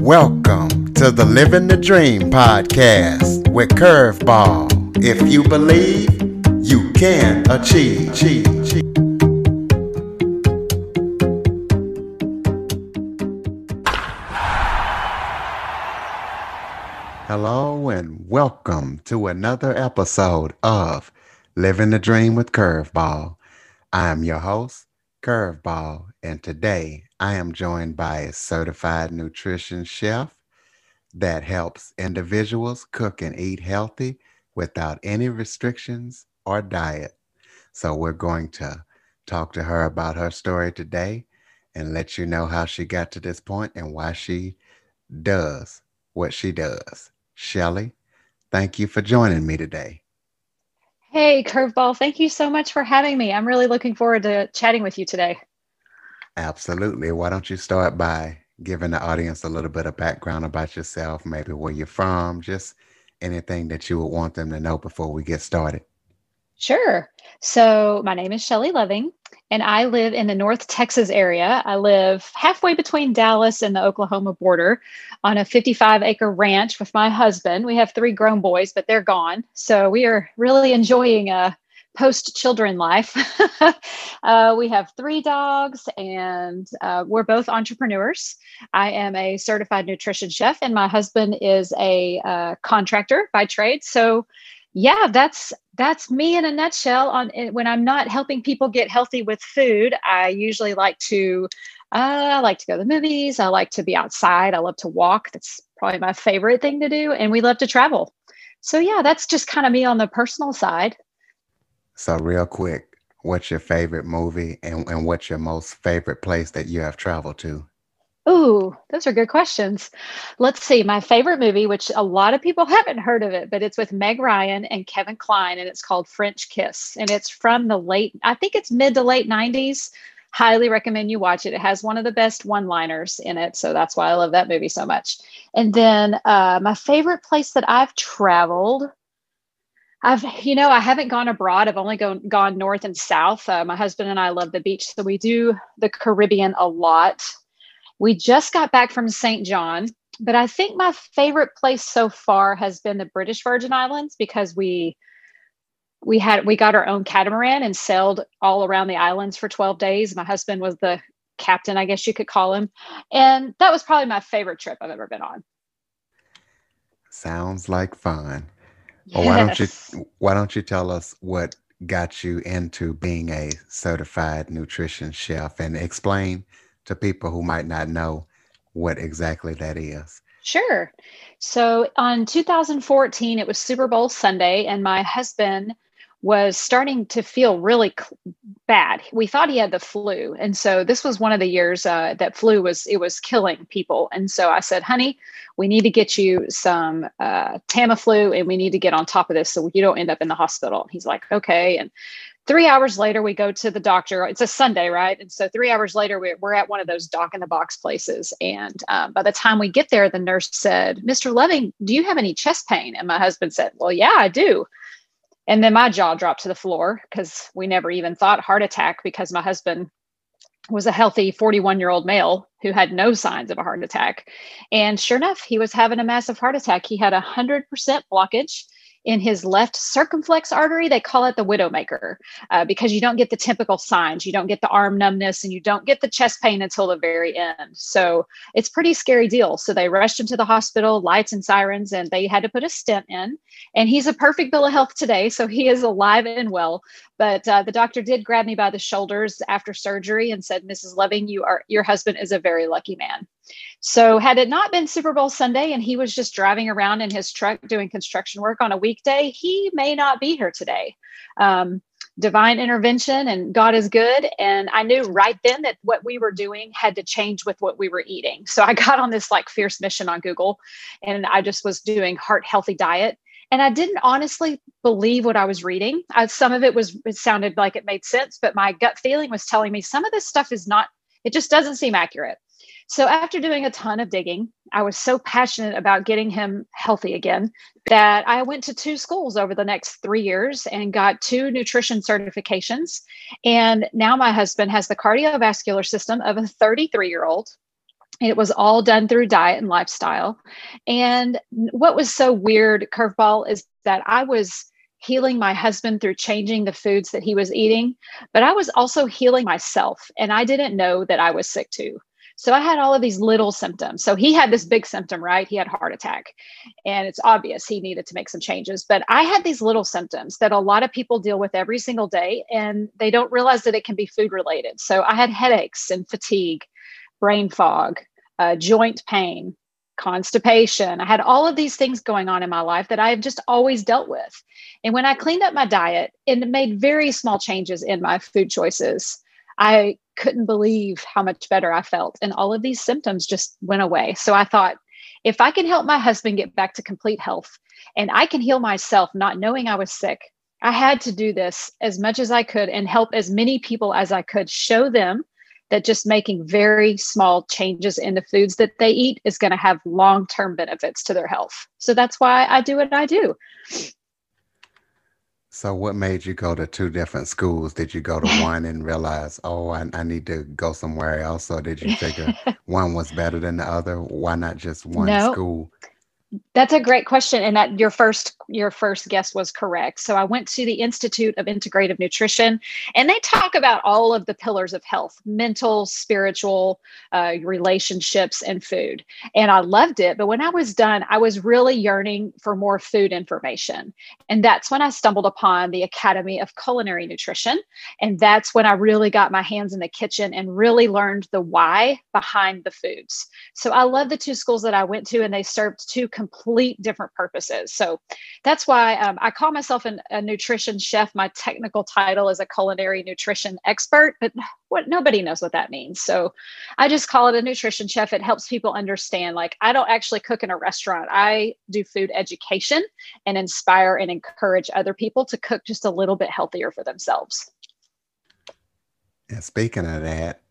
Welcome to the Living the Dream podcast with Curveball. If you believe, you can achieve. Hello and welcome to another episode of Living the Dream with Curveball. I am your host, Curveball, and today I am joined by a certified nutrition chef that helps individuals cook and eat healthy without any restrictions or diet. So, we're going to talk to her about her story today and let you know how she got to this point and why she does what she does. Shelley, thank you for joining me today. Hey, Curveball, thank you so much for having me. I'm really looking forward to chatting with you today. Absolutely. Why don't you start by giving the audience a little bit of background about yourself, maybe where you're from, just anything that you would want them to know before we get started? Sure. So, my name is Shelley Loving, and I live in the North Texas area. I live halfway between Dallas and the Oklahoma border on a 55 acre ranch with my husband. We have three grown boys, but they're gone. So, we are really enjoying a post children life. uh, we have three dogs, and uh, we're both entrepreneurs. I am a certified nutrition chef, and my husband is a uh, contractor by trade. So, yeah, that's that's me in a nutshell. On when I'm not helping people get healthy with food, I usually like to uh, I like to go to the movies. I like to be outside. I love to walk. That's probably my favorite thing to do, and we love to travel. So yeah, that's just kind of me on the personal side. So real quick, what's your favorite movie and, and what's your most favorite place that you have traveled to? Ooh, those are good questions. Let's see. My favorite movie, which a lot of people haven't heard of it, but it's with Meg Ryan and Kevin Kline, and it's called French Kiss. And it's from the late, I think it's mid to late 90s. Highly recommend you watch it. It has one of the best one liners in it. So that's why I love that movie so much. And then uh, my favorite place that I've traveled, I've, you know, I haven't gone abroad. I've only gone, gone north and south. Uh, my husband and I love the beach. So we do the Caribbean a lot. We just got back from St. John, but I think my favorite place so far has been the British Virgin Islands because we we had we got our own catamaran and sailed all around the islands for 12 days. My husband was the captain, I guess you could call him. And that was probably my favorite trip I've ever been on. Sounds like fun. Well, why don't you why don't you tell us what got you into being a certified nutrition chef and explain to people who might not know what exactly that is? Sure. So on 2014, it was Super Bowl Sunday, and my husband was starting to feel really bad. We thought he had the flu, and so this was one of the years uh, that flu was it was killing people. And so I said, "Honey, we need to get you some uh, Tamiflu, and we need to get on top of this so you don't end up in the hospital." He's like, "Okay." And three hours later, we go to the doctor. It's a Sunday, right? And so three hours later, we're, at one of those doc in the box places. And um, by the time we get there, the nurse said, "Mr. Loving, do you have any chest pain?" And my husband said, "Well, yeah, I do." And then my jaw dropped to the floor because we never even thought heart attack because my husband was a healthy 41 year old male who had no signs of a heart attack. And sure enough, he was having a massive heart attack. He had a 100% blockage in his left circumflex artery. They call it the widowmaker uh, because you don't get the typical signs. You don't get the arm numbness and you don't get the chest pain until the very end. So it's pretty scary deal. So they rushed him to the hospital, lights and sirens, and they had to put a stent in. And he's a perfect bill of health today. So he is alive and well. But uh, the doctor did grab me by the shoulders after surgery and said, Mrs. Loving, you are your husband is a very lucky man. So, had it not been Super Bowl Sunday and he was just driving around in his truck doing construction work on a weekday, he may not be here today. Um, divine intervention and God is good. And I knew right then that what we were doing had to change with what we were eating. So, I got on this like fierce mission on Google and I just was doing heart healthy diet. And I didn't honestly believe what I was reading. I, some of it was, it sounded like it made sense, but my gut feeling was telling me some of this stuff is not, it just doesn't seem accurate. So after doing a ton of digging, I was so passionate about getting him healthy again that I went to two schools over the next three years and got two nutrition certifications. And now my husband has the cardiovascular system of a 33 year old It was all done through diet and lifestyle. And what was so weird, curveball, is that I was healing my husband through changing the foods that he was eating, but I was also healing myself. And I didn't know that I was sick too. So I had all of these little symptoms. So he had this big symptom, right? He had heart attack. And it's obvious he needed to make some changes. But I had these little symptoms that a lot of people deal with every single day and they don't realize that it can be food related. So I had headaches and fatigue, brain fog, uh, joint pain, constipation. I had all of these things going on in my life that I've just always dealt with. And when I cleaned up my diet and made very small changes in my food choices, I couldn't believe how much better I felt. And all of these symptoms just went away. So I thought, if I can help my husband get back to complete health and I can heal myself not knowing I was sick, I had to do this as much as I could and help as many people as I could show them that just making very small changes in the foods that they eat is going to have long term benefits to their health. So that's why I do what I do. So, what made you go to two different schools? Did you go to one and realize, oh, I, I need to go somewhere else? Or did you figure one was better than the other? Why not just one no. school? That's a great question, and that your first your first guess was correct. So I went to the Institute of Integrative Nutrition, and they talk about all of the pillars of health: mental, spiritual, uh, relationships, and food. And I loved it. But when I was done, I was really yearning for more food information, and that's when I stumbled upon the Academy of Culinary Nutrition, and that's when I really got my hands in the kitchen and really learned the why behind the foods. So I love the two schools that I went to, and they served two complete different purposes. So that's why um, I call myself an, a nutrition chef. My technical title is a culinary nutrition expert, but what nobody knows what that means. So I just call it a nutrition chef. It helps people understand like I don't actually cook in a restaurant. I do food education and inspire and encourage other people to cook just a little bit healthier for themselves. And speaking of that,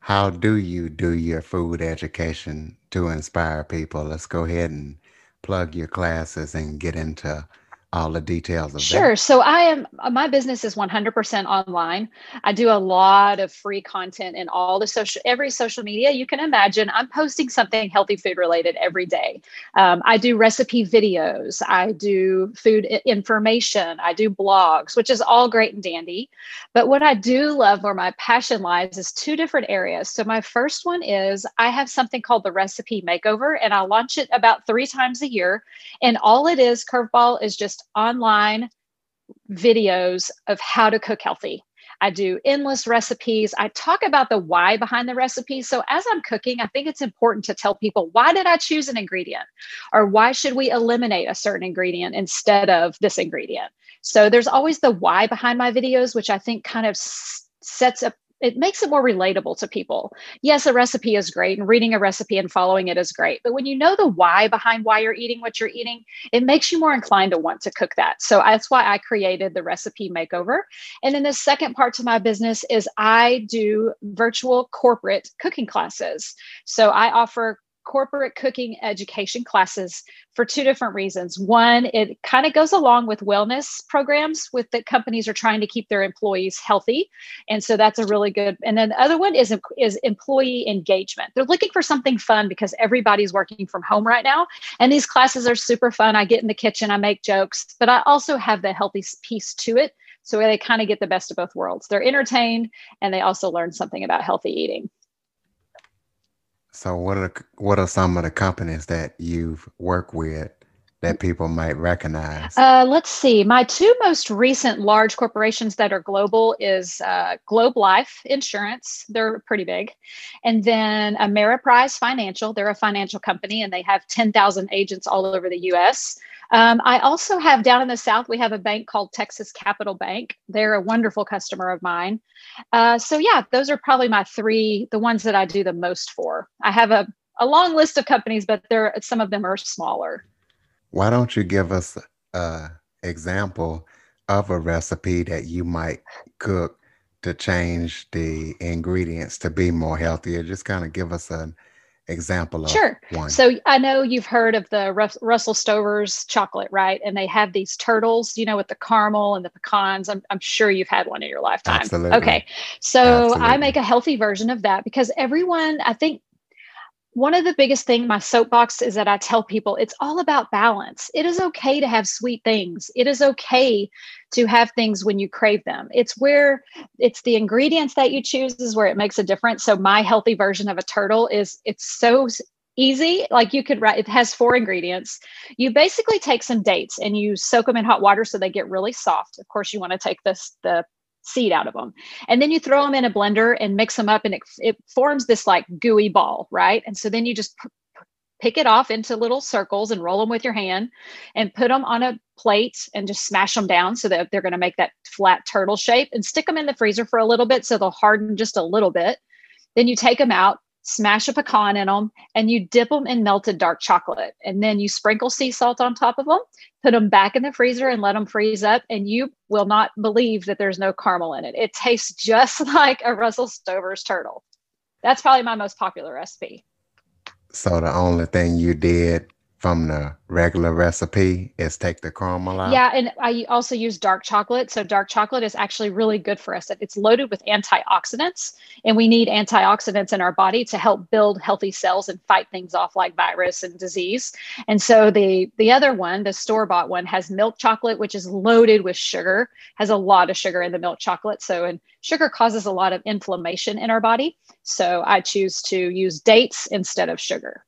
how do you do your food education to inspire people? Let's go ahead and plug your classes and get into all the details of sure. that? Sure. So I am my business is 100% online. I do a lot of free content in all the social every social media you can imagine. I'm posting something healthy food related every day. Um, I do recipe videos. I do food information. I do blogs, which is all great and dandy. But what I do love, where my passion lies, is two different areas. So my first one is I have something called the Recipe Makeover, and I launch it about three times a year. And all it is, curveball, is just online videos of how to cook healthy. I do endless recipes. I talk about the why behind the recipe. So as I'm cooking, I think it's important to tell people why did I choose an ingredient or why should we eliminate a certain ingredient instead of this ingredient. So there's always the why behind my videos, which I think kind of sets up it makes it more relatable to people. Yes, a recipe is great and reading a recipe and following it is great. But when you know the why behind why you're eating what you're eating, it makes you more inclined to want to cook that. So that's why I created the recipe makeover. And then the second part to my business is I do virtual corporate cooking classes. So I offer corporate cooking education classes for two different reasons. One, it kind of goes along with wellness programs with that companies are trying to keep their employees healthy. And so that's a really good. And then the other one is is employee engagement. They're looking for something fun because everybody's working from home right now. And these classes are super fun. I get in the kitchen, I make jokes, but I also have the healthy piece to it. So they kind of get the best of both worlds. They're entertained and they also learn something about healthy eating. So what are what are some of the companies that you've worked with that people might recognize? Uh, let's see. My two most recent large corporations that are global is uh, Globe Life Insurance. They're pretty big, and then Ameriprise Financial. They're a financial company, and they have ten thousand agents all over the U.S. Um, I also have down in the South, we have a bank called Texas Capital Bank. They're a wonderful customer of mine. Uh, so, yeah, those are probably my three, the ones that I do the most for. I have a, a long list of companies, but there some of them are smaller. Why don't you give us an example of a recipe that you might cook to change the ingredients to be more healthier? Just kind of give us an example of sure. one. So I know you've heard of the Russell Stover's chocolate, right? And they have these turtles, you know, with the caramel and the pecans. I'm, I'm sure you've had one in your lifetime. Absolutely. Okay. So Absolutely. I make a healthy version of that because everyone, I think one of the biggest thing my soapbox is that I tell people it's all about balance. It is okay to have sweet things. It is okay to have things when you crave them. It's where it's the ingredients that you choose is where it makes a difference. So my healthy version of a turtle is it's so easy. Like you could write it has four ingredients. You basically take some dates and you soak them in hot water so they get really soft. Of course, you want to take this the seed out of them. And then you throw them in a blender and mix them up and it, it forms this like gooey ball, right? And so then you just p- pick it off into little circles and roll them with your hand and put them on a plate and just smash them down so that they're going to make that flat turtle shape and stick them in the freezer for a little bit so they'll harden just a little bit. Then you take them out, smash a pecan in them, and you dip them in melted dark chocolate. And then you sprinkle sea salt on top of them, put them back in the freezer and let them freeze up. And you will not believe that there's no caramel in it. It tastes just like a Russell Stover's turtle. That's probably my most popular recipe. So the only thing you did from the regular recipe is take the caramel out. Yeah, and I also use dark chocolate. So dark chocolate is actually really good for us. It's loaded with antioxidants, and we need antioxidants in our body to help build healthy cells and fight things off like virus and disease. And so the the other one, the store bought one, has milk chocolate, which is loaded with sugar, has a lot of sugar in the milk chocolate. So and sugar causes a lot of inflammation in our body. So I choose to use dates instead of sugar.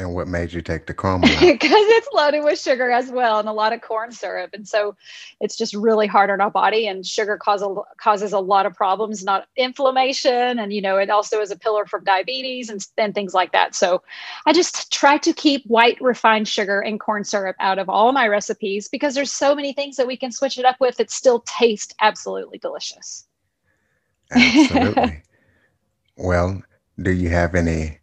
And what made you take the caramel? Because it's loaded with sugar as well and a lot of corn syrup. And so it's just really hard on our body. And sugar cause a, causes a lot of problems, not inflammation. And, you know, it also is a pillar for diabetes and, and things like that. So I just try to keep white refined sugar and corn syrup out of all my recipes because there's so many things that we can switch it up with that still taste absolutely delicious. Absolutely. well, do you have any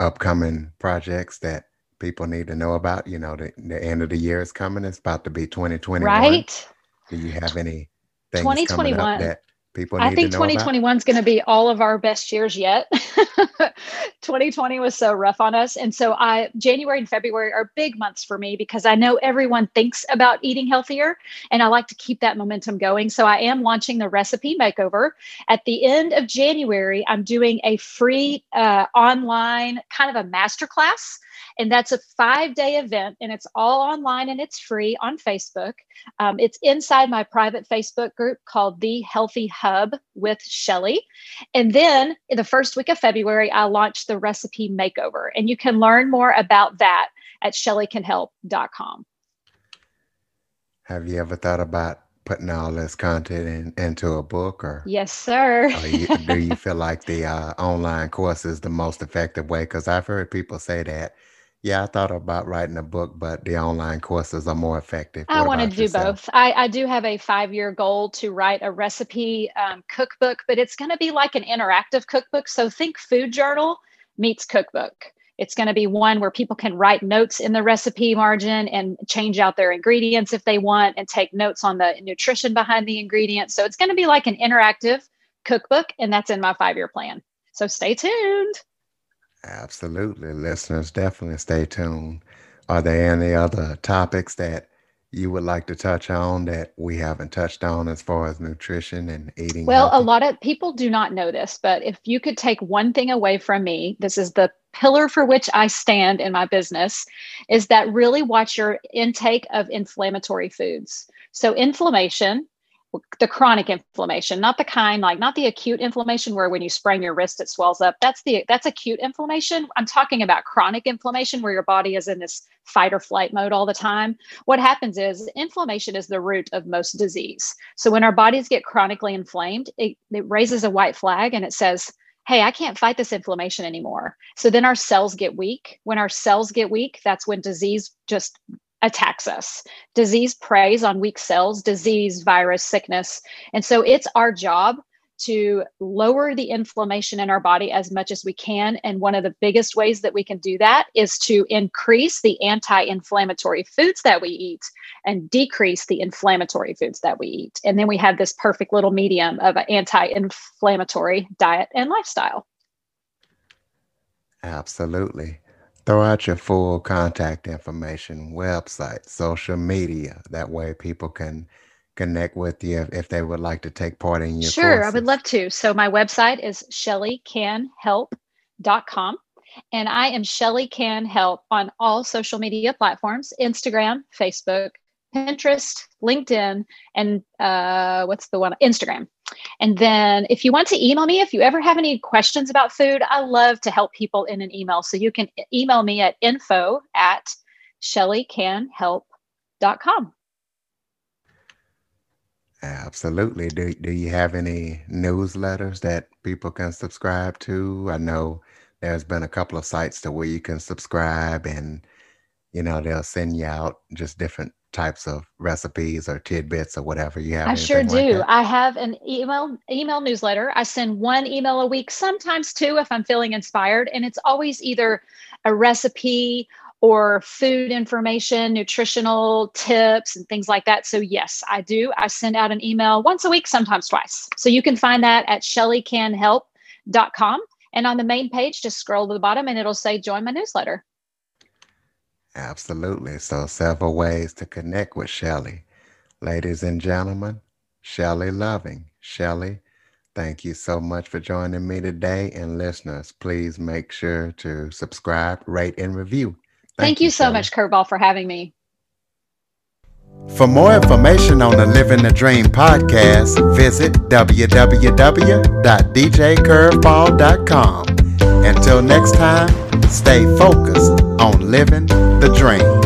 upcoming projects that people need to know about? You know, the, the end of the year is coming. It's about to be 2021. Right. Do you have any things 2021 that people I think 2021 is going to be all of our best years yet. 2020 was so rough on us. And so I January and February are big months for me because I know everyone thinks about eating healthier and I like to keep that momentum going. So I am launching the recipe makeover. At the end of January, I'm doing a free uh, online kind of a masterclass and that's a five day event, and it's all online and it's free on Facebook. Um, it's inside my private Facebook group called The Healthy Hub with Shelley. And then in the first week of February, I launched the recipe makeover, and you can learn more about that at shelleycanhelp.com. Have you ever thought about putting all this content in, into a book or yes sir you, do you feel like the uh, online course is the most effective way because i've heard people say that yeah, I thought about writing a book, but the online courses are more effective. I want to do yourself? both. I, I do have a five year goal to write a recipe um, cookbook, but it's going to be like an interactive cookbook. So think food journal meets cookbook. It's going to be one where people can write notes in the recipe margin and change out their ingredients if they want and take notes on the nutrition behind the ingredients. So it's going to be like an interactive cookbook, and that's in my five year plan. So stay tuned. Absolutely. Listeners, definitely stay tuned. Are there any other topics that you would like to touch on that we haven't touched on as far as nutrition and eating? Well, healthy? a lot of people do not know this, but if you could take one thing away from me, this is the pillar for which I stand in my business, is that really watch your intake of inflammatory foods. So, inflammation the chronic inflammation not the kind like not the acute inflammation where when you sprain your wrist it swells up that's the that's acute inflammation i'm talking about chronic inflammation where your body is in this fight or flight mode all the time what happens is inflammation is the root of most disease so when our bodies get chronically inflamed it, it raises a white flag and it says hey, I can't fight this inflammation anymore. So then our cells get weak. When our cells get weak, that's when disease just attacks us. Disease preys on weak cells, disease, virus, sickness. And so it's our job to lower the inflammation in our body as much as we can. And one of the biggest ways that we can do that is to increase the anti inflammatory foods that we eat and decrease the inflammatory foods that we eat. And then we have this perfect little medium of an anti inflammatory diet and lifestyle. Absolutely throw out your full contact information, website, social media. That way people can connect with you if, if they would like to take part in your Sure, courses. I would love to. So my website is shelleycanhelp.com. And I am Shelley Can Help on all social media platforms Instagram, Facebook, Pinterest, LinkedIn, and uh, what's the one? Instagram. And then if you want to email me, if you ever have any questions about food, I love to help people in an email. So you can email me at info at shelleycanhelp.com. Absolutely. Do, do you have any newsletters that people can subscribe to? I know there's been a couple of sites to where you can subscribe and you know they'll send you out just different types of recipes or tidbits or whatever you have. I sure do. Like I have an email email newsletter. I send one email a week, sometimes two if I'm feeling inspired, and it's always either a recipe or food information, nutritional tips, and things like that. So, yes, I do. I send out an email once a week, sometimes twice. So, you can find that at shelleycanhelp.com. And on the main page, just scroll to the bottom and it'll say join my newsletter. Absolutely. So, several ways to connect with Shelley. Ladies and gentlemen, Shelley Loving. Shelley, thank you so much for joining me today. And listeners, please make sure to subscribe, rate, and review. Thank, Thank you, you so much, Curveball, for having me. For more information on the Living the Dream podcast, visit www.djcurveball.com. Until next time, stay focused on living the dream.